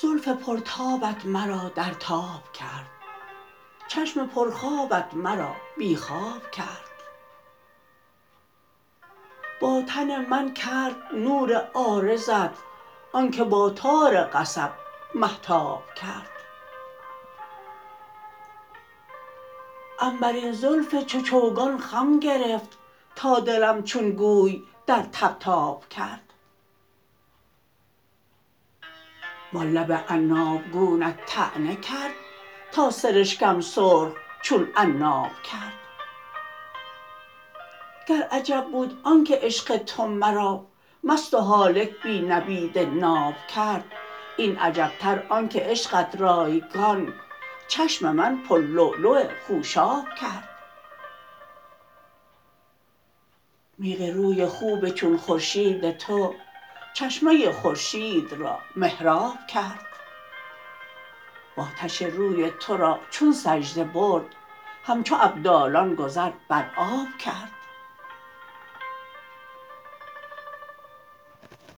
زلف پر تابت مرا در تاب کرد چشم پر خوابت مرا بی خواب کرد. با تن من کرد نور عارضت آنکه با تار قصب مهتاب کرد. عنبرین زلف چو چوگان خم گرفت تا دلم چون گوی در طبطاب کرد. وان لب عناب گونت طعنه کرد تا سرشکم سرخ چون عناب کرد. گر عجب بود آنکه عشق تو مرا مست و هالک بی نبید ناب کرد این عجبتر آنکه عشقت رایگان چشم من پر لؤلؤ خوشاب کرد. میغ روی خوب چون خورشید تو چشمه خورشید را محراب کرد. وآتش روی ترا چون سجده برد همچو ابدالان گذر بر آب کرد.